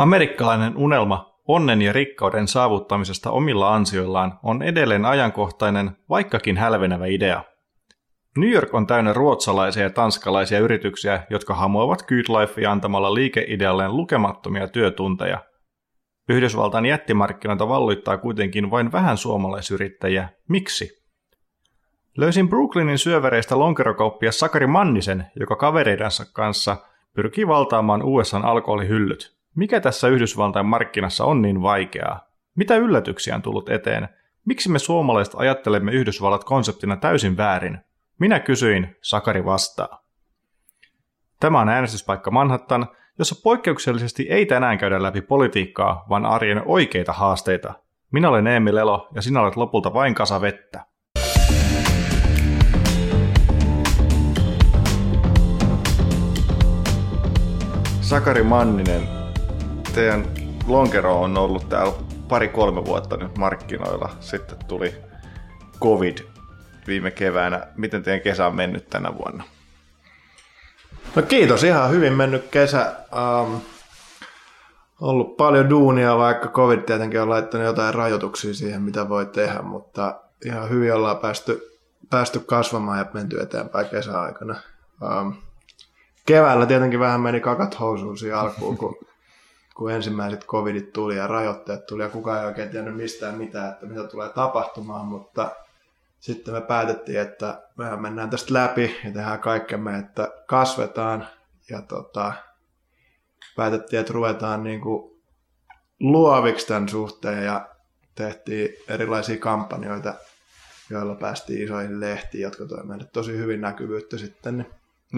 Amerikkalainen unelma onnen ja rikkauden saavuttamisesta omilla ansioillaan on edelleen ajankohtainen, vaikkakin hälvenevä idea. New York on täynnä ruotsalaisia ja tanskalaisia yrityksiä, jotka hamuavat Lifea antamalla liikeidealleen lukemattomia työtunteja. Yhdysvaltain jättimarkkinoita valloittaa kuitenkin vain vähän suomalaisyrittäjiä. Miksi? Löysin Brooklynin syövereistä lonkerokauppia Sakari Mannisen, joka kavereidensa kanssa pyrkii valtaamaan USAn alkoholihyllyt. Mikä tässä Yhdysvaltain markkinassa on niin vaikeaa? Mitä yllätyksiä on tullut eteen? Miksi me suomalaiset ajattelemme Yhdysvallat konseptina täysin väärin? Minä kysyin, Sakari vastaa. Tämä on äänestyspaikka Manhattan, jossa poikkeuksellisesti ei tänään käydä läpi politiikkaa, vaan arjen oikeita haasteita. Minä olen Eemi Lelo ja sinä olet lopulta vain kasa vettä. Sakari Manninen, teidän lonkero on ollut täällä pari-kolme vuotta nyt markkinoilla. Sitten tuli covid viime keväänä. Miten teidän kesä on mennyt tänä vuonna? No kiitos, ihan hyvin mennyt kesä. Um, ollut paljon duunia, vaikka covid tietenkin on laittanut jotain rajoituksia siihen, mitä voi tehdä, mutta ihan hyvin ollaan päästy, päästy kasvamaan ja menty eteenpäin kesäaikana. Um, keväällä tietenkin vähän meni kakat housuun alkuun, kun kun ensimmäiset covidit tuli ja rajoitteet tuli ja kukaan ei oikein tiennyt mistään mitään, että mitä tulee tapahtumaan, mutta sitten me päätettiin, että me mennään tästä läpi ja tehdään kaikkemme, että kasvetaan ja tota, päätettiin, että ruvetaan niin kuin luoviksi tämän suhteen ja tehtiin erilaisia kampanjoita, joilla päästiin isoihin lehtiin, jotka toi meille tosi hyvin näkyvyyttä sitten.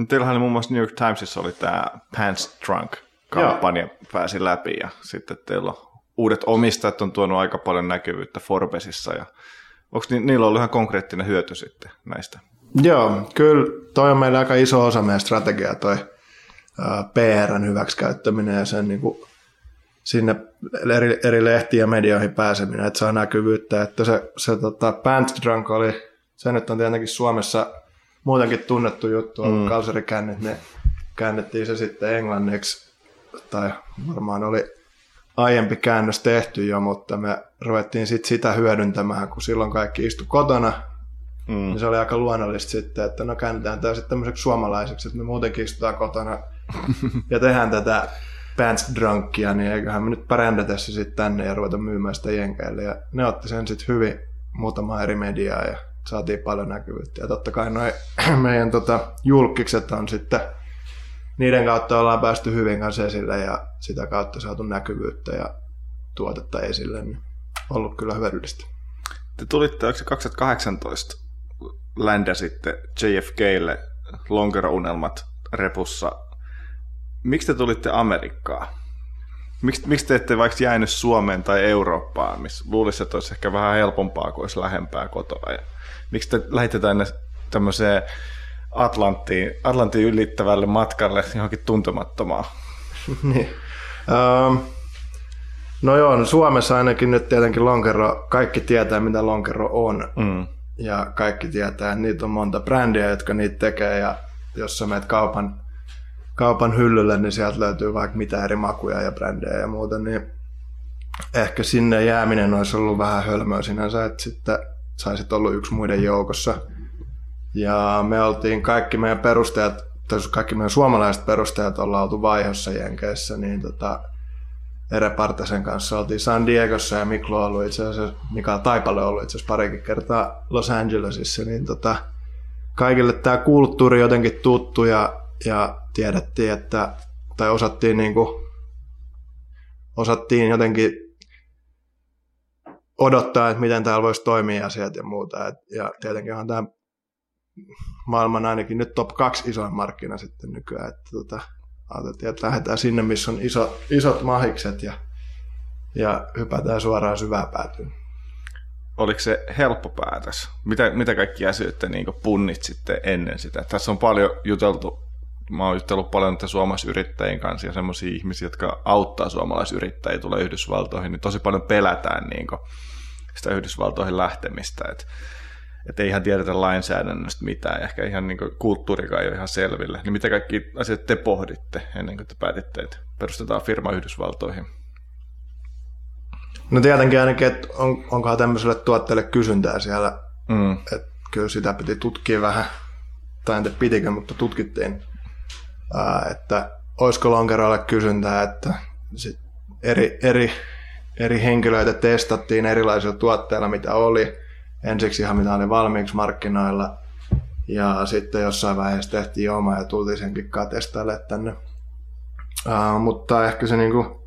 Teillähän muun muassa New York Timesissa oli tämä Pants Trunk kampanja Joo. pääsi läpi ja sitten teillä on uudet omistajat on tuonut aika paljon näkyvyyttä Forbesissa ja onko ni, niillä ollut ihan konkreettinen hyöty sitten näistä? Joo, kyllä toi on meillä aika iso osa meidän strategiaa toi PRn hyväksikäyttäminen ja sen niin kuin sinne eri, eri lehtiin ja medioihin pääseminen, että saa näkyvyyttä, että se, se tota, Pants Drunk oli, se nyt on tietenkin Suomessa muutenkin tunnettu juttu, mm. kalsarikännit, ne käännettiin se sitten englanniksi tai varmaan oli aiempi käännös tehty jo, mutta me ruvettiin sit sitä hyödyntämään, kun silloin kaikki istu kotona, mm. niin se oli aika luonnollista sitten, että no käännetään tämä sitten tämmöiseksi suomalaiseksi, että me muutenkin istutaan kotona ja tehdään tätä pants drunkia, niin eiköhän me nyt brändätä se sitten tänne ja ruveta myymään sitä jenkeille. Ja ne otti sen sitten hyvin muutama eri mediaa ja saatiin paljon näkyvyyttä. Ja totta kai noi meidän tota, julkikset on sitten niiden kautta ollaan päästy hyvin kanssa esille ja sitä kautta saatu näkyvyyttä ja tuotetta esille, niin ollut kyllä hyödyllistä. Te tulitte, onko 2018 sitten JFKlle lonkerounelmat repussa. Miksi te tulitte Amerikkaan? Miksi, miksi te ette vaikka jäänyt Suomeen tai Eurooppaan, missä luulisi, että olisi ehkä vähän helpompaa, kuin olisi lähempää kotoa? Ja miksi te lähditte tänne tämmöiseen Atlanttiin, Atlantin ylittävälle matkalle johonkin tuntemattomaan? niin. Um, no joo, no Suomessa ainakin nyt tietenkin lonkero, kaikki tietää mitä lonkero on. Mm. Ja kaikki tietää, että niitä on monta brändiä, jotka niitä tekee ja jos sä menet kaupan, kaupan hyllylle, niin sieltä löytyy vaikka mitä eri makuja ja brändejä ja muuta, niin ehkä sinne jääminen olisi ollut vähän hölmöä sinänsä, että sitten saisit ollut yksi muiden joukossa – ja me oltiin kaikki meidän perustajat, tai kaikki meidän suomalaiset perustajat ollaan oltu vaihossa Jenkeissä, niin tota, Ere Partasen kanssa oltiin San Diegossa ja Miklo on ollut itse asiassa, Mika Taipale on ollut itse asiassa parikin kertaa Los Angelesissa, niin tota, kaikille tämä kulttuuri jotenkin tuttu ja, ja tiedettiin, että, tai osattiin, niin kuin, osattiin jotenkin odottaa, että miten täällä voisi toimia asiat ja muuta. Et, ja tietenkin on tämä maailman ainakin nyt top kaksi isoin markkina sitten nykyään. Että tota, ajateltiin, että lähdetään sinne, missä on iso, isot mahikset ja, ja hypätään suoraan syvään päätyyn. Oliko se helppo päätös? Mitä, mitä kaikki asioita niin punnit sitten ennen sitä? Tässä on paljon juteltu, mä oon jutellut paljon suomalaisyrittäjien kanssa ja semmoisia ihmisiä, jotka auttaa suomalaisyrittäjiä tulee Yhdysvaltoihin, niin tosi paljon pelätään niin sitä Yhdysvaltoihin lähtemistä. Että että ei ihan tiedetä lainsäädännöstä mitään, ehkä ihan niin kulttuurikaan ei ole ihan selville. Niin mitä kaikki asiat te pohditte ennen kuin te päätitte, että perustetaan firma Yhdysvaltoihin? No tietenkin ainakin, että on, onkohan tämmöiselle tuotteelle kysyntää siellä. Mm. Että kyllä sitä piti tutkia vähän, tai en tiedä pitikö, mutta tutkittiin, ää, että olisiko lonkeroille kysyntää, että sit eri, eri, eri henkilöitä testattiin erilaisilla tuotteilla, mitä oli. Ensiksi ihan mitä oli valmiiksi markkinoilla, ja sitten jossain vaiheessa tehtiin oma ja tultiin senkin testaille tänne. Uh, mutta ehkä se niinku,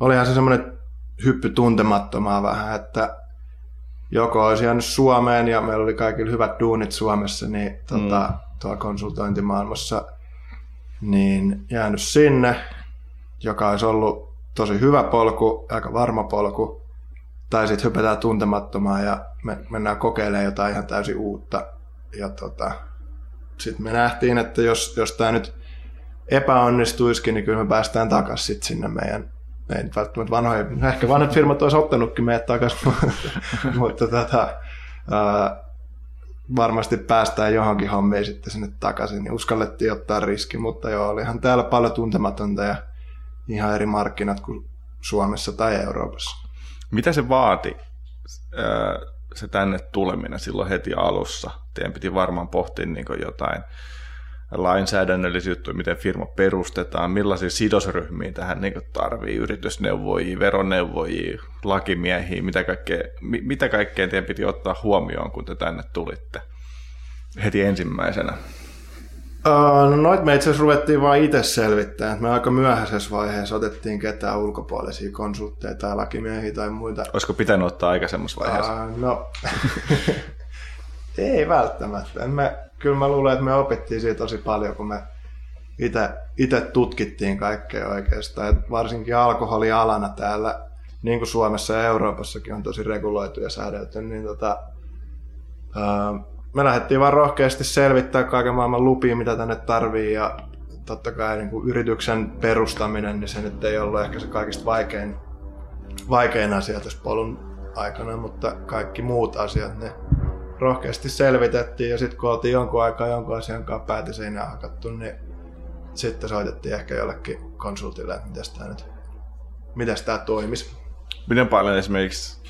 olihan se semmoinen hyppy tuntemattomaa vähän, että joko olisi jäänyt Suomeen ja meillä oli kaikilla hyvät duunit Suomessa, niin tota, mm. tuolla konsultointimaailmassa, niin jäänyt sinne, joka olisi ollut tosi hyvä polku, aika varma polku, tai sitten hypätään tuntemattomaan ja me mennään kokeilemaan jotain ihan täysin uutta. Ja tota, sitten me nähtiin, että jos, jos tämä nyt epäonnistuisikin, niin kyllä me päästään takaisin sinne meidän ei nyt välttämättä vanhoja, ehkä vanhat firmat olisi ottanutkin meidät takaisin, mutta tota, ää, varmasti päästään johonkin hommiin sitten sinne takaisin, niin uskallettiin ottaa riski, mutta joo, olihan täällä paljon tuntematonta ja ihan eri markkinat kuin Suomessa tai Euroopassa. Mitä se vaati, se tänne tuleminen silloin heti alussa? Teidän piti varmaan pohtia niin jotain lainsäädännöllisiä juttuja, miten firma perustetaan, millaisia sidosryhmiä tähän niin tarvii, yritysneuvojia, veroneuvojia, lakimiehiä, mitä kaikkea, mitä kaikkea teidän piti ottaa huomioon, kun te tänne tulitte heti ensimmäisenä? No noit me itse asiassa ruvettiin vaan itse selvittämään. Me aika myöhäisessä vaiheessa otettiin ketään ulkopuolisia konsultteja tai lakimiehiä tai muita. Olisiko pitänyt ottaa aikaisemmassa vaiheessa? Uh, no, ei välttämättä. Me, kyllä mä luulen, että me opittiin siitä tosi paljon, kun me itse tutkittiin kaikkea oikeastaan. Et varsinkin alkoholialana täällä, niin kuin Suomessa ja Euroopassakin on tosi reguloitu ja säädelty, niin tota, uh, me lähdettiin vaan rohkeasti selvittää kaiken maailman lupia, mitä tänne tarvii ja totta kai niin kuin yrityksen perustaminen, niin se nyt ei ollut ehkä se kaikista vaikein, vaikein asia tässä polun aikana, mutta kaikki muut asiat, ne rohkeasti selvitettiin ja sitten kun oltiin jonkun aikaa jonkun asian kanssa päätä hakattu, niin sitten soitettiin ehkä jollekin konsultille, että miten tämä nyt, miten tämä toimisi. Miten paljon esimerkiksi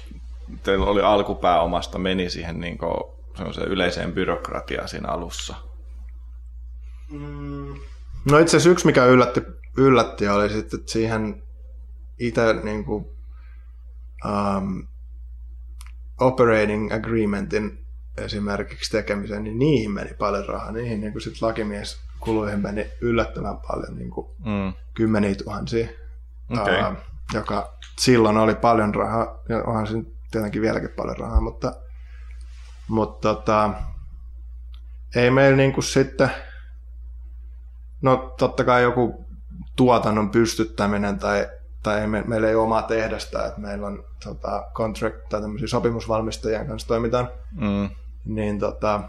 teillä oli alkupääomasta meni siihen niin se yleiseen byrokratiaan siinä alussa? Mm. No itse asiassa yksi, mikä yllätti, yllätti oli sitten, että siihen itse niin kuin, um, operating agreementin esimerkiksi tekemiseen, niin niihin meni paljon rahaa. Niihin niin sit lakimies kuluihin meni yllättävän paljon, niin kuin mm. kymmeniä tuhansia, okay. uh, joka silloin oli paljon rahaa, ja onhan siinä tietenkin vieläkin paljon rahaa, mutta mutta tota, ei meillä niinku sitten, no totta kai joku tuotannon pystyttäminen tai, tai me, meillä ei ole omaa tehdasta, että meillä on tota, contract tai tämmöisiä sopimusvalmistajien kanssa toimitaan, mm. niin tota,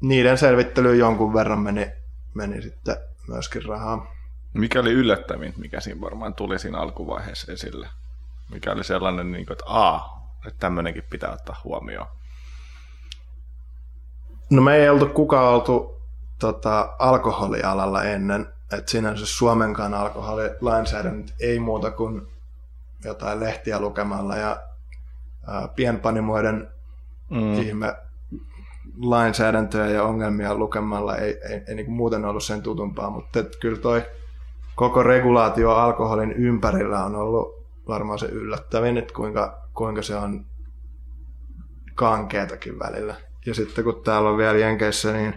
niiden selvittelyyn jonkun verran meni, meni sitten myöskin rahaa. Mikä oli yllättävin, mikä siinä varmaan tuli siinä alkuvaiheessa esille? Mikä oli sellainen, niin kuin, että a, että tämmöinenkin pitää ottaa huomioon? No me ei oltu kukaan oltu tota, alkoholialalla ennen, että sinänsä Suomenkaan alkoholilainsäädäntö ei muuta kuin jotain lehtiä lukemalla ja ää, pienpanimoiden mm. ihme lainsäädäntöä ja ongelmia lukemalla ei, ei, ei, ei niin muuten ollut sen tutumpaa, mutta et kyllä toi koko regulaatio alkoholin ympärillä on ollut varmaan se yllättävin, että kuinka, kuinka se on kankeatakin välillä ja sitten kun täällä on vielä Jenkeissä, niin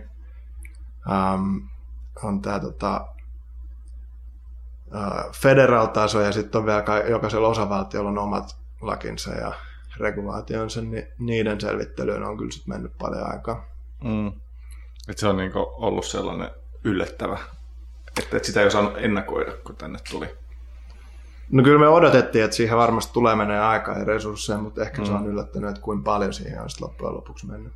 um, on tämä tota, uh, federal-taso ja sitten on vielä jokaisella osavaltiolla on omat lakinsa ja regulaationsa, niin niiden selvittelyyn on kyllä sitten mennyt paljon aikaa. Mm. Et se on niinku ollut sellainen yllättävä, että et sitä ei osannut ennakoida, kun tänne tuli. No kyllä me odotettiin, että siihen varmasti tulee menee aikaa ja resursseja, mutta ehkä mm. se on yllättänyt, että kuinka paljon siihen on loppujen lopuksi mennyt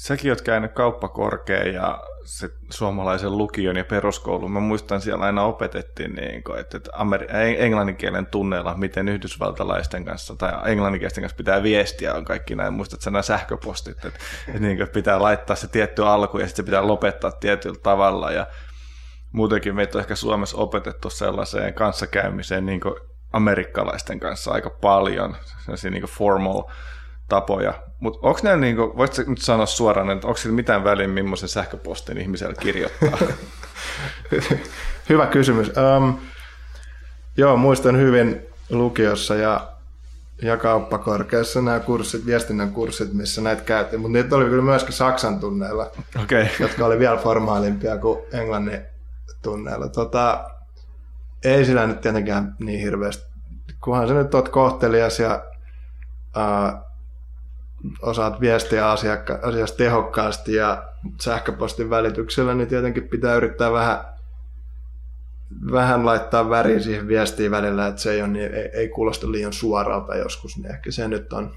Säkin oot käynyt kauppakorkeen ja se suomalaisen lukion ja peruskoulun. Mä muistan siellä aina opetettiin, niin kuin, että, Amer- englannin kielen tunneilla, miten yhdysvaltalaisten kanssa tai englanninkielisten kanssa pitää viestiä on kaikki näin. Muistat nämä sähköpostit, että, että, niin kuin, pitää laittaa se tietty alku ja sitten se pitää lopettaa tietyllä tavalla. Ja muutenkin meitä on ehkä Suomessa opetettu sellaiseen kanssakäymiseen niin kuin amerikkalaisten kanssa aika paljon, sellaisia niin formal tapoja. Mutta onko ne, niin kuin, voitko nyt sanoa suoraan, että onko sillä mitään väliä, millaisen sähköpostin ihmisellä kirjoittaa? Hyvä kysymys. Um, joo, muistan hyvin lukiossa ja, ja kauppakorkeassa nämä kurssit, viestinnän kurssit, missä näitä käytiin, mutta niitä oli kyllä myöskin Saksan tunneilla, okay. jotka oli vielä formaalimpia kuin englannin tunneilla. Tota, ei sillä nyt tietenkään niin hirveästi, kunhan sä nyt oot kohtelias ja uh, osaat viestiä asiakka- asiasta tehokkaasti ja sähköpostin välityksellä, niin tietenkin pitää yrittää vähän, vähän laittaa väriä siihen viestiin välillä, että se ei, ole niin, ei, ei kuulosta liian suoralta joskus, niin ehkä se nyt on,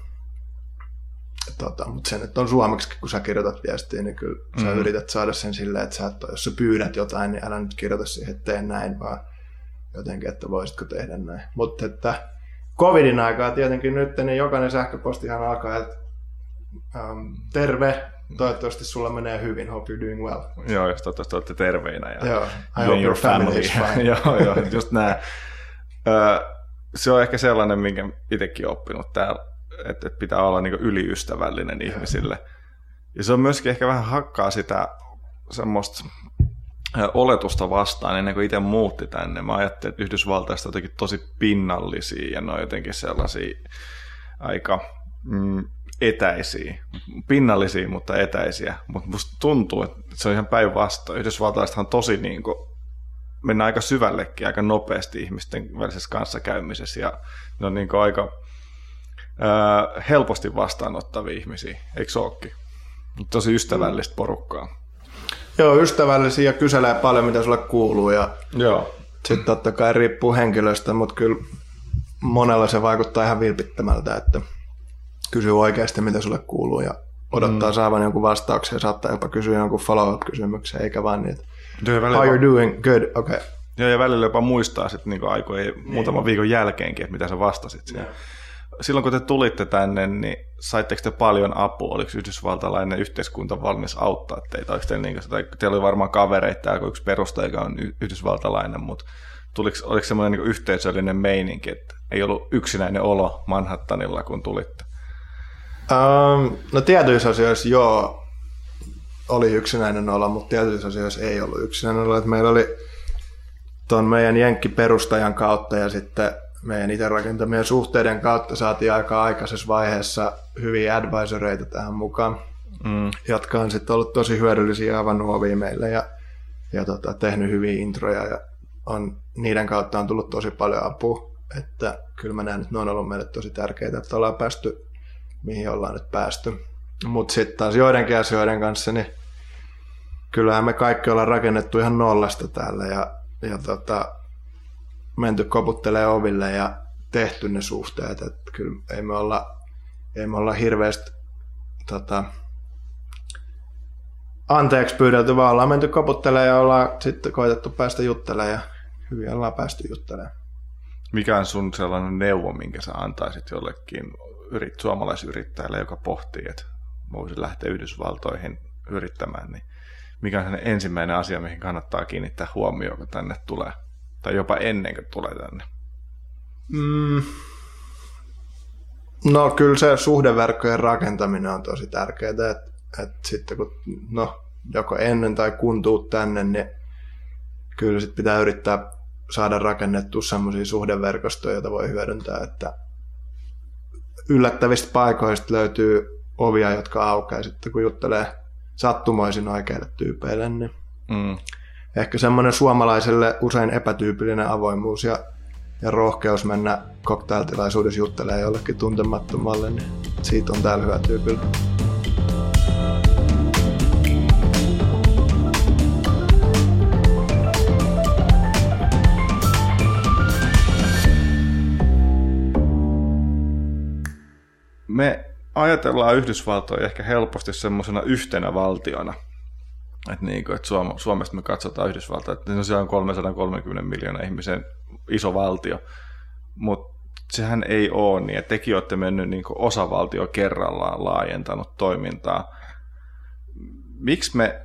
tota, mutta se nyt on suomeksi, kun sä kirjoitat viestiä, niin kyllä mm-hmm. sä yrität saada sen silleen, että sä et, jos sä pyydät jotain, niin älä nyt kirjoita siihen, että tee näin, vaan jotenkin, että voisitko tehdä näin. Mutta että covidin aikaa tietenkin nyt, niin jokainen sähköpostihan alkaa, että um, terve, toivottavasti sulla menee hyvin, hope you're doing well. Joo, jos toivottavasti olette terveinä ja joo, I hope your family, is fine. joo, joo, just näin. se on ehkä sellainen, minkä itsekin oppinut täällä, että, pitää olla niin yliystävällinen ihmisille. Ja se on myöskin ehkä vähän hakkaa sitä semmoista oletusta vastaan ennen kuin itse muutti tänne. Mä ajattelin, että Yhdysvaltaista on jotenkin tosi pinnallisia ja ne on jotenkin sellaisia aika mm, etäisiä, pinnallisia, mutta etäisiä. Mutta musta tuntuu, että se on ihan päinvastoin. Yhdysvaltalaisethan on tosi niin kuin, mennään aika syvällekin aika nopeasti ihmisten välisessä kanssakäymisessä ja ne on niin kuin aika ää, helposti vastaanottavia ihmisiä, eikö se olekin? Tosi ystävällistä porukkaa. Joo, ystävällisiä ja kyselee paljon, mitä sulle kuuluu ja Joo. sitten totta kai riippuu henkilöstä, mutta kyllä monella se vaikuttaa ihan vilpittömältä, että kysyy oikeasti, mitä sulle kuuluu ja odottaa mm. saavan jonkun vastauksen ja saattaa jopa kysyä jonkun follow-up-kysymyksen, eikä vaan niin, että how you doing, good, okay. Joo, ja välillä jopa muistaa sitten niin aikoja, niin. muutaman viikon jälkeenkin, että mitä sä vastasit siihen. Silloin kun te tulitte tänne, niin saitteko te paljon apua? Oliko yhdysvaltalainen yhteiskunta valmis auttaa teitä? Oliko teillä, niin kuin, tai teillä oli varmaan kavereita, täällä yksi perustaja, joka on yhdysvaltalainen, mutta tuliko, oliko semmoinen niin yhteisöllinen meininki, että ei ollut yksinäinen olo Manhattanilla, kun tulitte? Um, no tietyissä asioissa joo, oli yksinäinen olla, mutta tietyissä asioissa ei ollut yksinäinen olla. Että meillä oli tuon meidän Jenkki-perustajan kautta ja sitten meidän itse rakentamien suhteiden kautta saatiin aika aikaisessa vaiheessa hyviä advisoreita tähän mukaan, mm. jotka on sitten ollut tosi hyödyllisiä ja avannut ovia meille ja, ja tota, tehnyt hyviä introja ja on, niiden kautta on tullut tosi paljon apua. Että kyllä mä näen, että ne on ollut meille tosi tärkeitä, että ollaan päästy mihin ollaan nyt päästy. Mutta sitten taas joidenkin asioiden kanssa, niin kyllähän me kaikki ollaan rakennettu ihan nollasta täällä ja, ja tota, menty koputtelee oville ja tehty ne suhteet. Et kyllä ei me olla, ei me olla hirveästi tota, anteeksi pyydelty, vaan ollaan menty koputtelemaan ja ollaan sitten koitettu päästä juttelemaan ja hyvin ollaan päästy juttelemaan. Mikä on sun sellainen neuvo, minkä sä antaisit jollekin yrit, suomalaisyrittäjälle, joka pohtii, että voisi lähteä Yhdysvaltoihin yrittämään, niin mikä on ensimmäinen asia, mihin kannattaa kiinnittää huomioon, kun tänne tulee? Tai jopa ennen kuin tulee tänne? Mm. No kyllä se suhdeverkkojen rakentaminen on tosi tärkeää, että, että sitten kun no, joko ennen tai kun tuut tänne, niin kyllä sit pitää yrittää saada rakennettua sellaisia suhdeverkostoja, joita voi hyödyntää, että yllättävistä paikoista löytyy ovia, jotka aukeaa sitten, kun juttelee sattumoisin oikeille tyypeille, niin mm. ehkä semmoinen suomalaiselle usein epätyypillinen avoimuus ja, ja rohkeus mennä cocktailtilaisuudessa juttelee jollekin tuntemattomalle, niin siitä on täällä hyvä tyypillä. Ajatellaan Yhdysvaltoja ehkä helposti semmoisena yhtenä valtiona. Että niin kuin, että Suom- Suomesta me katsotaan Yhdysvaltoja, että se on 330 miljoonaa ihmisen iso valtio, mutta sehän ei ole niin, että tekin olette mennyt niin osavaltio kerrallaan laajentanut toimintaa. Miksi me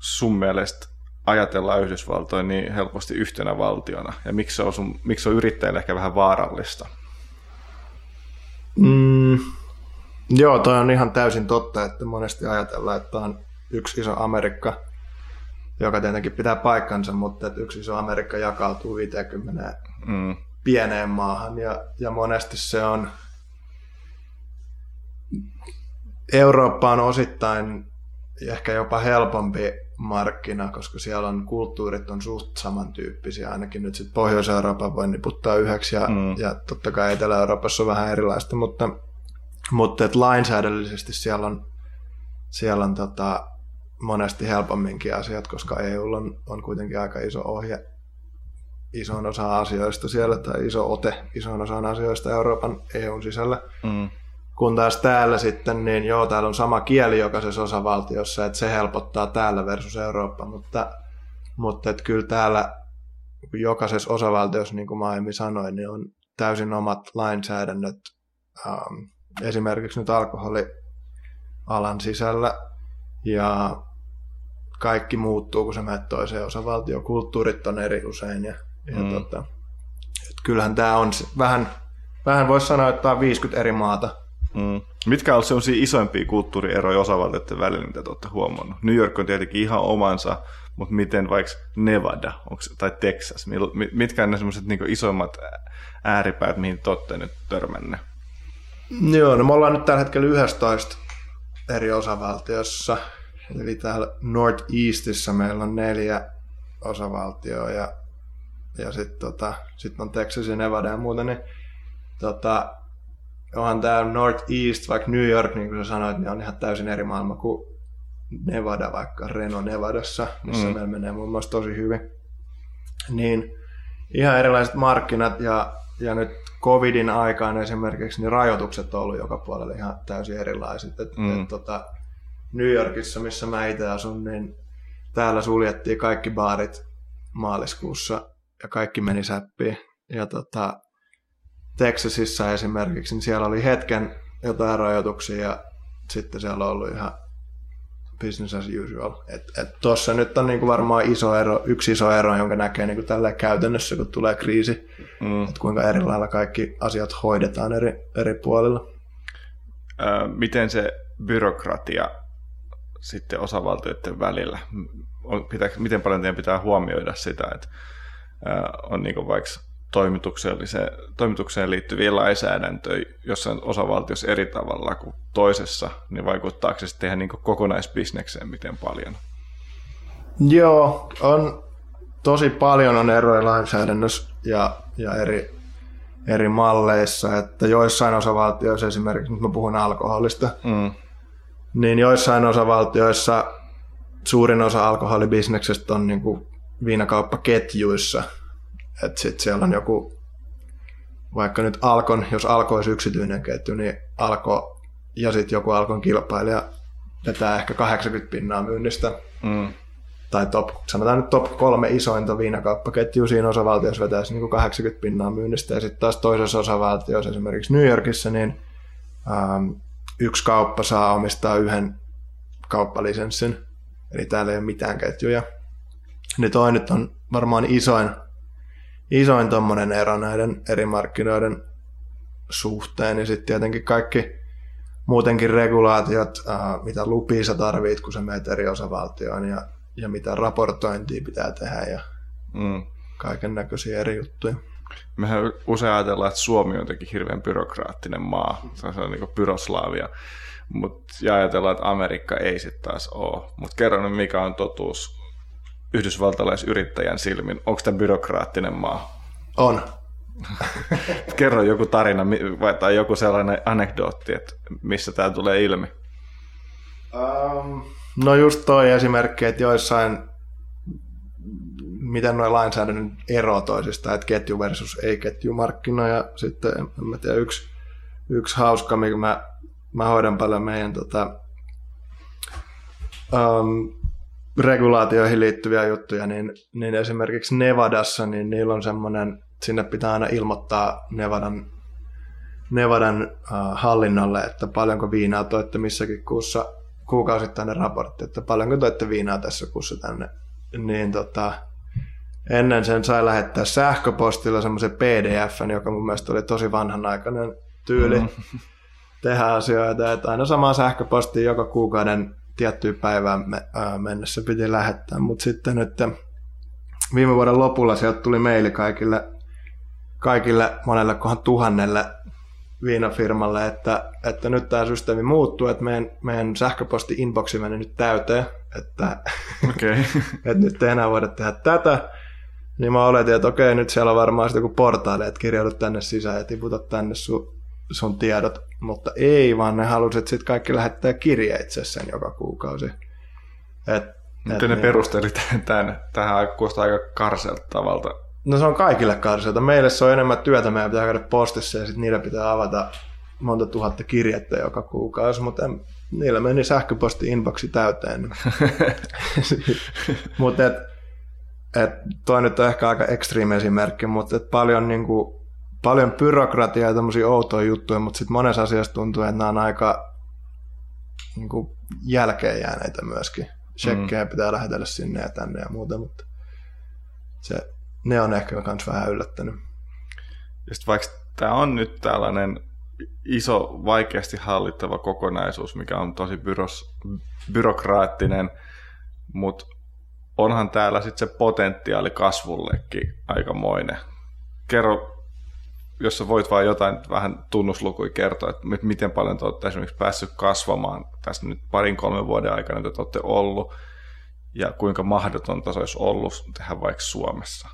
sun mielestä ajatellaan Yhdysvaltoja niin helposti yhtenä valtiona, ja miksi se on, sun, miksi se on yrittäjille ehkä vähän vaarallista? Mm, joo, toi on ihan täysin totta, että monesti ajatellaan, että on yksi iso Amerikka, joka tietenkin pitää paikkansa, mutta että yksi iso Amerikka jakautuu 50 mm. pieneen maahan ja, ja monesti se on Eurooppa on osittain ehkä jopa helpompi markkina, koska siellä on kulttuurit on suht samantyyppisiä, ainakin nyt sitten Pohjois-Euroopan voi niputtaa yhdeksi ja, mm. ja totta kai Etelä-Euroopassa on vähän erilaista, mutta, mutta et lainsäädännöllisesti siellä on, siellä on tota, monesti helpomminkin asiat, koska EU on, on kuitenkin aika iso ohje isoon osa asioista siellä, tai iso ote isoon osaan asioista Euroopan EUn sisällä. Mm. Kun taas täällä sitten, niin joo, täällä on sama kieli jokaisessa osavaltiossa, että se helpottaa täällä versus Eurooppa, mutta, mutta että kyllä täällä jokaisessa osavaltiossa, niin kuin mä aiemmin sanoin, niin on täysin omat lainsäädännöt, ähm, esimerkiksi nyt alkoholialan sisällä, ja kaikki muuttuu, kun se menet toiseen osavaltioon. Kulttuurit on eri usein. Ja, ja mm. tota, et kyllähän tämä on vähän, vähän voisi sanoa, että on 50 eri maata. Mm. Mitkä on sellaisia isoimpia kulttuurieroja osavaltioiden välillä, mitä te olette huomannut? New York on tietenkin ihan omansa, mutta miten vaikka Nevada onks, tai Texas, mitkä on ne semmoiset niin isoimmat ääripäät, mihin te olette nyt törmänne? Joo, no me ollaan nyt tällä hetkellä 11 eri osavaltiossa. Eli täällä Northeastissa meillä on neljä osavaltioa ja, ja sitten tota, sit on Texas ja Nevada ja muuta, niin tota, onhan tämä Northeast, vaikka New York, niin kuin sä sanoit, niin on ihan täysin eri maailma kuin Nevada, vaikka Reno Nevadassa, missä mm. meillä menee muun muassa tosi hyvin. Niin ihan erilaiset markkinat ja, ja nyt covidin aikaan esimerkiksi niin rajoitukset on ollut joka puolella ihan täysin erilaiset. Et, mm. et, tota, New Yorkissa, missä mä itse asun, niin täällä suljettiin kaikki baarit maaliskuussa ja kaikki meni säppiin. Ja tota, Texasissa esimerkiksi, niin siellä oli hetken jotain rajoituksia ja sitten siellä on ollut ihan business as usual. Tossa nyt on niinku varmaan iso ero, yksi iso ero, jonka näkee niinku tällä käytännössä, kun tulee kriisi, mm. että kuinka eri lailla kaikki asiat hoidetaan eri, eri puolilla. Ö, miten se byrokratia sitten osavaltioiden välillä, on, pitää, miten paljon teidän pitää huomioida sitä, että ö, on niinku vaikka toimitukselliseen, toimitukseen liittyviä lainsäädäntöjä jossain osavaltiossa eri tavalla kuin toisessa, niin vaikuttaako se sitten niin kokonaisbisnekseen miten paljon? Joo, on tosi paljon on eroja lainsäädännössä ja, ja eri, eri malleissa, että joissain osavaltioissa esimerkiksi, nyt mä puhun alkoholista, mm. niin joissain osavaltioissa suurin osa alkoholibisneksestä on niin kuin viinakauppaketjuissa – että sitten siellä on joku, vaikka nyt Alkon, jos Alko olisi yksityinen ketju, niin Alko ja sitten joku Alkon kilpailija vetää ehkä 80 pinnaa myynnistä. Mm. Tai top, sanotaan nyt top kolme isointa viinakauppaketjua siinä osavaltiossa vetäisi niin 80 pinnaa myynnistä. Ja sitten taas toisessa osavaltiossa, esimerkiksi New Yorkissa, niin ähm, yksi kauppa saa omistaa yhden kauppalisenssin. Eli täällä ei ole mitään ketjuja. Niin toi nyt on varmaan isoin isoin tuommoinen ero näiden eri markkinoiden suhteen. Ja sitten tietenkin kaikki muutenkin regulaatiot, äh, mitä lupia sä tarvit, kun sä meet eri osavaltioon ja, ja mitä raportointia pitää tehdä ja mm. kaiken näköisiä eri juttuja. Mehän usein ajatellaan, että Suomi on jotenkin hirveän byrokraattinen maa. Se on niin pyroslaavia. Mut, ja ajatellaan, että Amerikka ei sitten taas ole. Mutta kerron mikä on totuus yhdysvaltalaisyrittäjän silmin. Onko tämä byrokraattinen maa? On. Kerro joku tarina tai joku sellainen anekdootti, että missä tämä tulee ilmi. Um, no just toi esimerkki, että joissain, miten nuo lainsäädännön ero toisista, että ketju versus ei-ketjumarkkina ja sitten en mä tiedä, yksi, yksi hauska, mikä mä mä hoidan paljon meidän tota, um, regulaatioihin liittyviä juttuja, niin, niin esimerkiksi Nevadassa, niin niillä on semmoinen, sinne pitää aina ilmoittaa Nevadan, Nevadan uh, hallinnolle, että paljonko viinaa toitte missäkin kuussa, kuukausittainen raportti, että paljonko toitte viinaa tässä kuussa tänne. Niin tota, ennen sen sai lähettää sähköpostilla semmoisen pdf joka mun mielestä oli tosi vanhanaikainen tyyli mm. tehdä asioita, että aina samaan sähköpostiin joka kuukauden tiettyyn päivään mennessä piti lähettää, mutta sitten nyt viime vuoden lopulla sieltä tuli maili kaikille, kaikille monelle kohan tuhannelle viinafirmalle, että, että nyt tämä systeemi muuttuu, että meidän, meidän sähköposti-inboxi meni nyt täyteen, että, okay. että nyt ei enää voida tehdä tätä. Niin mä oletin, että okei, nyt siellä on varmaan sitten joku portaali, että kirjaudut tänne sisään ja tiputa tänne sun, sun tiedot. Mutta ei, vaan ne halusivat sitten kaikki lähettää kirjeitse sen joka kuukausi. Et, Miten et ne niin, perusteli tämän? Tähän kuulostaa aika karselta tavalta. No se on kaikille karselta. Meille se on enemmän työtä, meidän pitää käydä postissa ja sitten niillä pitää avata monta tuhatta kirjettä joka kuukausi, mutta en, niillä meni sähköposti-inboxi täyteen. mutta et, et toi nyt on ehkä aika extreme esimerkki, mutta et paljon, niin kuin, paljon byrokratiaa ja tämmöisiä outoja juttuja, mutta sitten monessa asiassa tuntuu, että nämä on aika niin kuin, jälkeen jääneitä myöskin. Shekkejä mm. pitää lähetellä sinne ja tänne ja muuta, mutta se, ne on ehkä myös vähän yllättänyt. Ja vaikka tämä on nyt tällainen iso, vaikeasti hallittava kokonaisuus, mikä on tosi byros, byrokraattinen, mutta onhan täällä sitten se potentiaali kasvullekin aikamoinen. Kerro, jos sä voit vain jotain vähän tunnuslukuja kertoa, että miten paljon te olette esimerkiksi päässyt kasvamaan tässä nyt parin kolmen vuoden aikana, että te olette ollut, ja kuinka mahdotonta se olisi ollut tehdä vaikka Suomessa?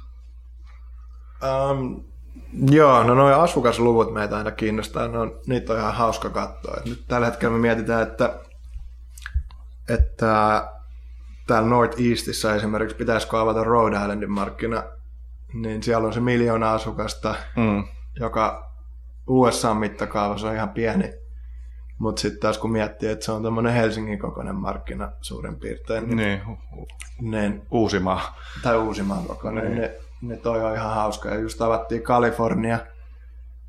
Um, joo, no noin asukasluvut meitä aina kiinnostaa, no, niitä on ihan hauska katsoa. Nyt tällä hetkellä me mietitään, että, että täällä North Eastissä esimerkiksi pitäisikö avata Rhode Islandin markkina, niin siellä on se miljoona asukasta, mm. Joka USA-mittakaavassa on ihan pieni. Mutta sitten taas kun miettii, että se on tämmöinen Helsingin kokoinen markkina suurin piirtein. Niin, niin, niin Uusimaa. Tai Uusimaan kokoinen. Niin. Ne, ne toi on ihan hauska. Ja just avattiin Kalifornia,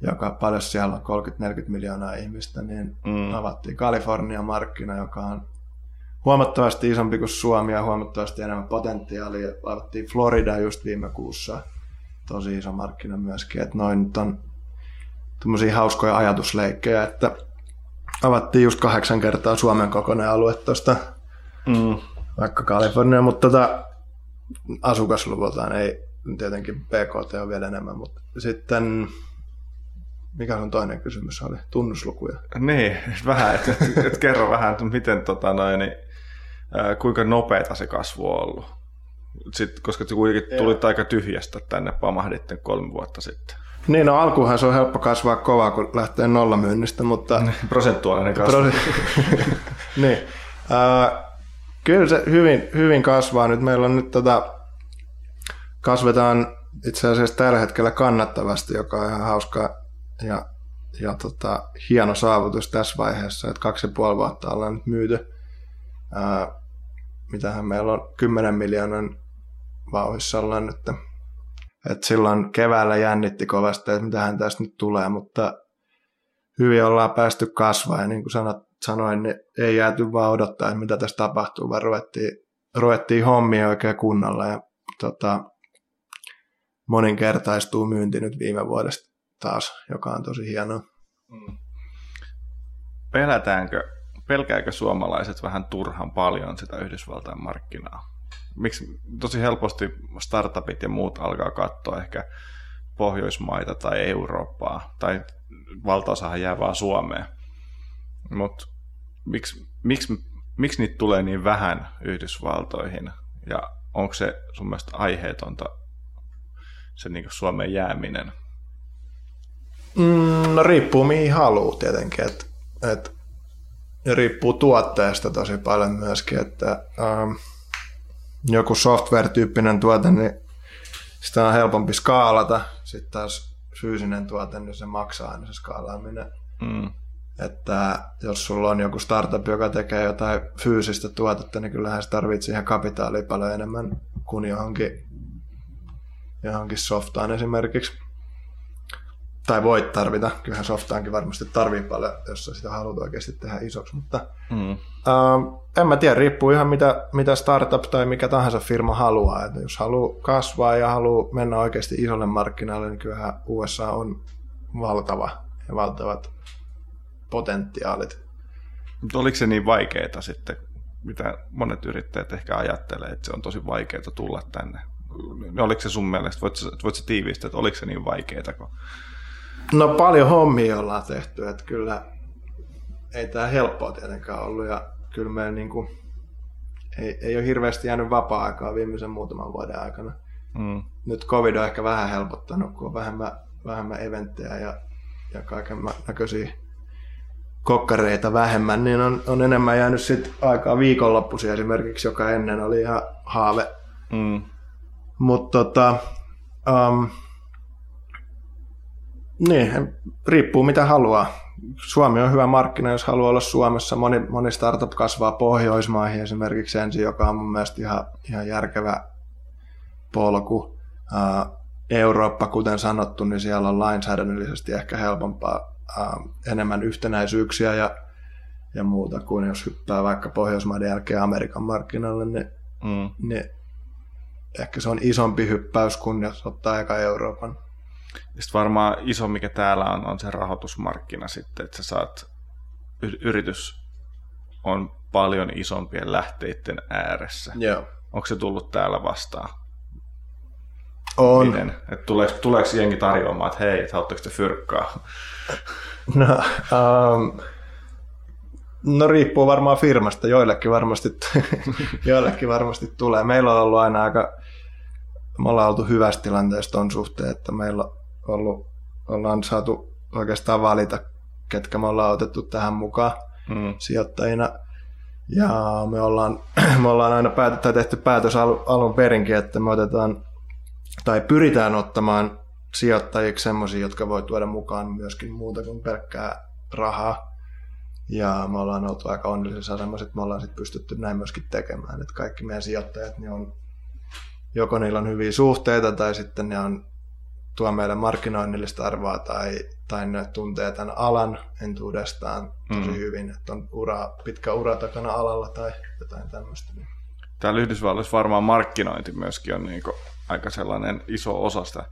joka paljon siellä on 30-40 miljoonaa ihmistä, niin mm. avattiin Kalifornia markkina, joka on huomattavasti isompi kuin Suomi ja huomattavasti enemmän potentiaalia. Avattiin Florida just viime kuussa, tosi iso markkina myöskin, että noin nyt on tämmöisiä hauskoja ajatusleikkejä, että avattiin just kahdeksan kertaa Suomen kokoinen alue tuosta mm. vaikka Kalifornia, mutta tota, asukasluvultaan ei tietenkin PKT on vielä enemmän, mutta sitten mikä on toinen kysymys oli? Tunnuslukuja. Niin, vähän, että et, et kerro vähän, että miten tota noin, niin kuinka nopeata se kasvu on ollut. Sitten, koska te kuitenkin tulit aika tyhjästä tänne, pamahditte kolme vuotta sitten. Niin, no alkuunhan se on helppo kasvaa kovaa, kun lähtee nollamyynnistä, mutta... Prosentuaalinen kasvu. Niin. Äh, kyllä se hyvin, hyvin kasvaa. Nyt meillä on nyt tota, kasvetaan itse asiassa tällä hetkellä kannattavasti, joka on ihan hauska ja, ja tota, hieno saavutus tässä vaiheessa, että kaksi ja puoli vuotta ollaan nyt myyty. Ää, mitähän meillä on 10 miljoonan vauhissa ollaan nyt. Et silloin keväällä jännitti kovasti, että mitähän tästä nyt tulee, mutta hyvin ollaan päästy kasvaa ja niin kuin sanoin, niin ei jääty vaan odottaa, että mitä tässä tapahtuu, vaan ruvettiin, ruvettiin hommia oikein kunnolla ja tota, moninkertaistuu myynti nyt viime vuodesta taas, joka on tosi hienoa. Mm. Pelätäänkö pelkääkö suomalaiset vähän turhan paljon sitä Yhdysvaltain markkinaa? Miksi tosi helposti startupit ja muut alkaa katsoa ehkä Pohjoismaita tai Eurooppaa, tai valtaosahan jää vaan Suomeen. Mutta miksi, miksi, miksi niitä tulee niin vähän Yhdysvaltoihin, ja onko se sun mielestä aiheetonta se niin Suomeen jääminen? Mm, no riippuu mihin haluaa tietenkin. Et, et ja riippuu tuotteesta tosi paljon myöskin, että ähm, joku software-tyyppinen tuote, niin sitä on helpompi skaalata. Sitten taas fyysinen tuote, niin se maksaa aina se skaalaaminen. Mm. että jos sulla on joku startup, joka tekee jotain fyysistä tuotetta, niin kyllähän se tarvitsee siihen kapitaalia paljon enemmän kuin johonkin, johonkin softaan esimerkiksi. Tai voit tarvita, kyllähän softaankin varmasti tarvii paljon, jos sitä haluat oikeasti tehdä isoksi, mutta mm. uh, en mä tiedä, riippuu ihan mitä, mitä startup tai mikä tahansa firma haluaa. Että jos haluaa kasvaa ja haluaa mennä oikeasti isolle markkinalle, niin kyllähän USA on valtava ja valtavat potentiaalit. Mutta oliko se niin vaikeaa sitten, mitä monet yrittäjät ehkä ajattelee, että se on tosi vaikeaa tulla tänne? Oliko se sun mielestä, voit, voit sä tiivistää, että oliko se niin vaikeaa? Kun... No paljon hommia ollaan tehty, että kyllä ei tämä helppoa tietenkään ollut ja kyllä me niin kuin, ei, ei ole hirveästi jäänyt vapaa-aikaa viimeisen muutaman vuoden aikana. Mm. Nyt covid on ehkä vähän helpottanut, kun on vähemmän, vähemmän eventtejä ja, ja kaiken näköisiä kokkareita vähemmän, niin on, on enemmän jäänyt sit aikaa viikonloppuisin esimerkiksi, joka ennen oli ihan haave. Mm. Mutta tota, um, niin, riippuu mitä haluaa. Suomi on hyvä markkina, jos haluaa olla Suomessa. Moni, moni startup kasvaa Pohjoismaihin esimerkiksi ensin, joka on mun mielestä ihan, ihan järkevä polku. Eurooppa, kuten sanottu, niin siellä on lainsäädännöllisesti ehkä helpompaa enemmän yhtenäisyyksiä ja, ja muuta kuin jos hyppää vaikka Pohjoismaiden jälkeen Amerikan markkinalle, niin, mm. niin ehkä se on isompi hyppäys kuin jos ottaa eka Euroopan. Sitten varmaan iso, mikä täällä on, on se rahoitusmarkkina sitten, että sä saat, yritys on paljon isompien lähteiden ääressä. Joo. Onko se tullut täällä vastaan? On. Miten? Et tuleeko, tuleeko jengi tarjoamaan, että hei, että haluatteko te fyrkkaa? No, um, no riippuu varmaan firmasta. Joillekin varmasti, joillekin varmasti tulee. Meillä on ollut aina aika, me ollaan oltu hyvässä tilanteessa tuon suhteen, että meillä on ollut, ollaan saatu oikeastaan valita, ketkä me ollaan otettu tähän mukaan mm. sijoittajina. Ja me ollaan, me ollaan aina päätet, tai tehty päätös alun perinkin, että me otetaan tai pyritään ottamaan sijoittajiksi semmoisia, jotka voi tuoda mukaan myöskin muuta kuin pelkkää rahaa. Ja me ollaan oltu aika onnellisessa asemassa, että me ollaan sit pystytty näin myöskin tekemään. Että kaikki meidän sijoittajat, niin on, joko niillä on hyviä suhteita tai sitten ne on, tuo meille markkinoinnillista arvoa tai, tai ne tuntee tämän alan entuudestaan tosi mm. hyvin, että on ura, pitkä ura takana alalla tai jotain tämmöistä. Täällä Yhdysvalloissa varmaan markkinointi myöskin on niin aika sellainen iso osa sitä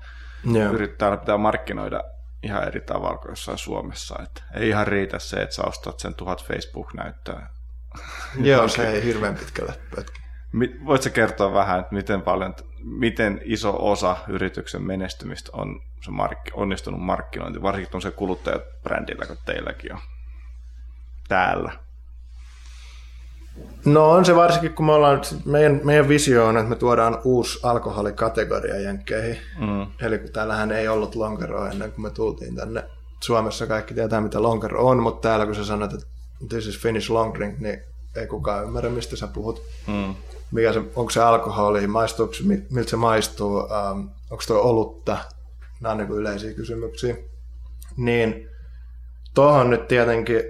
yeah. yrittää pitää markkinoida ihan eri tavalla kuin jossain Suomessa. Että ei ihan riitä se, että sä ostat sen tuhat Facebook-näyttöä. Joo, se ei hirveän pitkälle pötki. Voitko kertoa vähän, että miten, paljon, miten iso osa yrityksen menestymistä on se mark- onnistunut markkinointi, varsinkin on se kuluttajabrändillä, kun teilläkin on täällä? No on se varsinkin, kun me ollaan, meidän, meidän visio on, että me tuodaan uusi alkoholikategoria jenkkeihin. Mm. Eli kun täällähän ei ollut lonkeroa ennen kuin me tultiin tänne. Suomessa kaikki tietää, mitä lonkero on, mutta täällä kun sä sanot, että this is Finnish long drink, niin ei kukaan ymmärrä, mistä sä puhut. Mm. Mikä se, onko se alkoholi, maistuuko, miltä se maistuu, um, onko tuo olutta, nämä on niin yleisiä kysymyksiä. Niin tuohon nyt tietenkin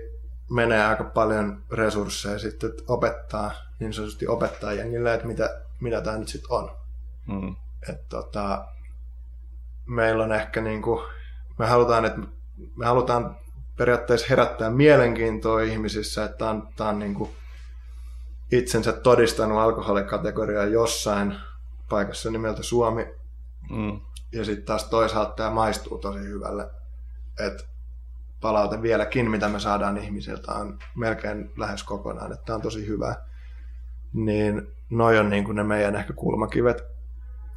menee aika paljon resursseja sitten että opettaa, niin sanotusti opettaa jengille, että mitä, mitä tämä nyt sitten on. Mm. Et tota, meillä on ehkä niin kuin, me halutaan, että me halutaan periaatteessa herättää mielenkiintoa ihmisissä, että tämä on, tämä on niin kuin itsensä todistanut alkoholikategoriaa jossain paikassa nimeltä Suomi. Mm. Ja sitten taas toisaalta tämä maistuu tosi hyvälle. Että palaute vieläkin, mitä me saadaan ihmisiltä, on melkein lähes kokonaan, että tämä on tosi hyvä. Niin noi on niin kuin ne meidän ehkä kulmakivet,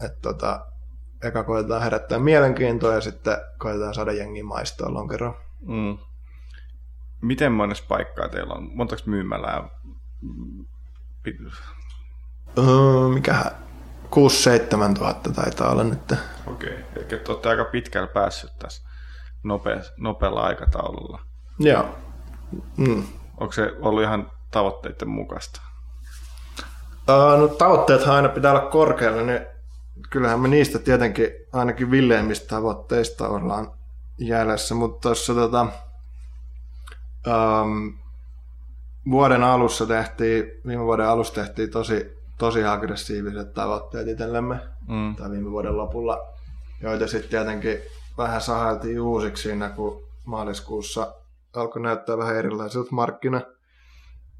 että tota, eka koetetaan herättää mielenkiintoa ja sitten koetetaan saada jengi maistoa lonkeroon. Mm. Miten monessa paikkaa teillä on? Montako myymälää? Uh, mikähän? 6-7 tuhatta taitaa olla nyt. Okei, okay. eli olette aika pitkällä päässyt tässä nopea, nopealla aikataululla. Joo. Mm. Onko se ollut ihan tavoitteiden mukaista? Uh, no, tavoitteet aina pitää olla korkealla, niin kyllähän me niistä tietenkin ainakin villeimmistä tavoitteista ollaan jäljessä, mutta tuossa tota, Um, vuoden alussa tehtiin, viime vuoden alussa tehtiin tosi, tosi aggressiiviset tavoitteet itsellemme, mm. tai viime vuoden lopulla, joita sitten tietenkin vähän sahailtiin uusiksi siinä, kun maaliskuussa alkoi näyttää vähän erilaisilta markkina.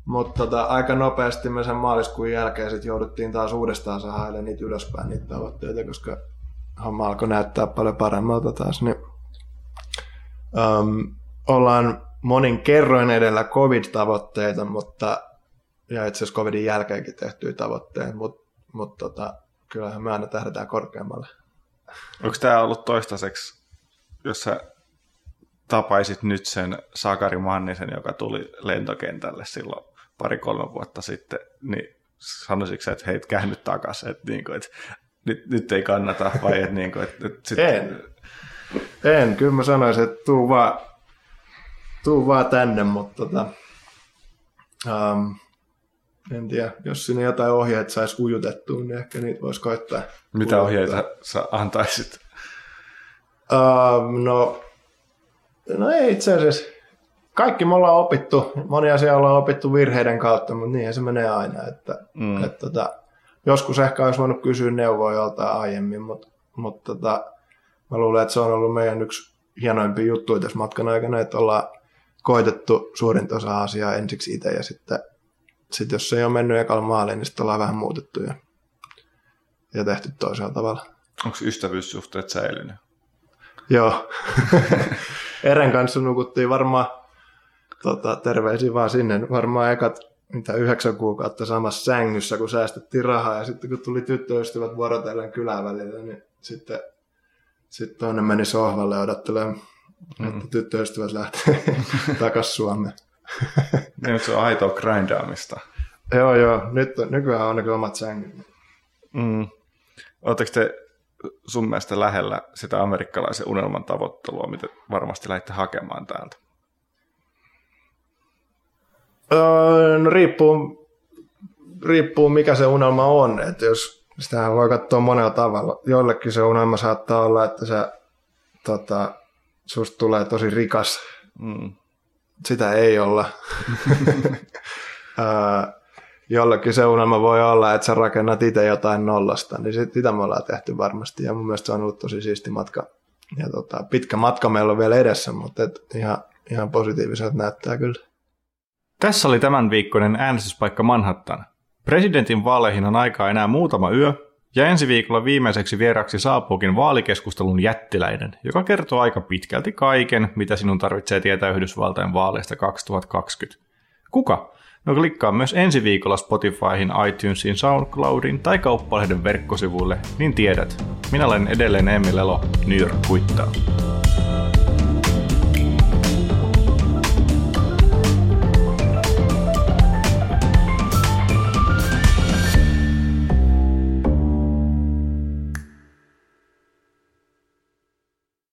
Mutta tota, aika nopeasti me sen maaliskuun jälkeen sit jouduttiin taas uudestaan sahailemaan niitä ylöspäin niitä tavoitteita, koska homma alkoi näyttää paljon paremmalta taas. Niin, um, ollaan monin kerroin edellä COVID-tavoitteita, mutta ja itse asiassa COVIDin jälkeenkin tehtyjä tavoitteita, mutta mut tota, kyllähän me aina tähdätään korkeammalle. Onko tämä ollut toistaiseksi, jos sä tapaisit nyt sen Sakari Mannisen, joka tuli lentokentälle silloin pari-kolme vuotta sitten, niin sanoisitko että hei, käänny takaisin, että, niin kuin, että nyt, nyt ei kannata, vai että, niin kuin, että, että sit... En. En, kyllä mä sanoisin, että tuu vaan, tuu vaan tänne, mutta tota, um, en tiedä, jos sinne jotain ohjeita saisi ujutettua, niin ehkä niitä voisi koittaa. Mitä ohjeita sä antaisit? Uh, no, no ei itse asiassa. Kaikki me ollaan opittu, moni asia ollaan opittu virheiden kautta, mutta niin se menee aina. Että, mm. että, tota, joskus ehkä olisi voinut kysyä neuvoa joltain aiemmin, mutta, mutta tota, mä luulen, että se on ollut meidän yksi hienoimpia juttuja tässä matkan aikana, että ollaan koitettu suurinta osa asiaa ensiksi itse ja sitten sit jos se ei ole mennyt ekalla maaliin, niin sitten ollaan vähän muutettu ja, ja tehty toisella tavalla. Onko ystävyyssuhteet säilynyt? Joo. Eren kanssa nukuttiin varmaan, tota, terveisiä vaan sinne, varmaan ekat mitä yhdeksän kuukautta samassa sängyssä, kun säästettiin rahaa. Ja sitten kun tuli tyttöystävät vuorotellen kylään välillä, niin sitten, sitten toinen meni sohvalle odottelemaan, mm. että tyttöystävät lähtee takaisin Suomeen. niin, se on aitoa grindaamista. joo, joo. Nyt, nykyään on omat sängyt. Mm. Oletteko te sun mielestä lähellä sitä amerikkalaisen unelman tavoittelua, mitä varmasti lähditte hakemaan täältä? Öö, no riippuu, riippuu mikä se unelma on. Että jos sitä voi katsoa monella tavalla. Joillekin se unelma saattaa olla, että se, tota, susta tulee tosi rikas. Mm. Sitä ei olla. jollekin se unelma voi olla, että sä rakennat itse jotain nollasta, niin sit, sitä me ollaan tehty varmasti ja mun mielestä se on ollut tosi siisti matka. Ja tota, pitkä matka meillä on vielä edessä, mutta et ihan, ihan positiiviselta näyttää kyllä. Tässä oli tämän viikkoinen äänestyspaikka Manhattan. Presidentin vaaleihin on aikaa enää muutama yö, ja ensi viikolla viimeiseksi vieraksi saapuukin vaalikeskustelun jättiläinen, joka kertoo aika pitkälti kaiken, mitä sinun tarvitsee tietää Yhdysvaltain vaaleista 2020. Kuka? No klikkaa myös ensi viikolla Spotifyhin, iTunesin, SoundCloudin tai kauppalehden verkkosivuille, niin tiedät. Minä olen edelleen Emmi Lelo, New York kuittaa.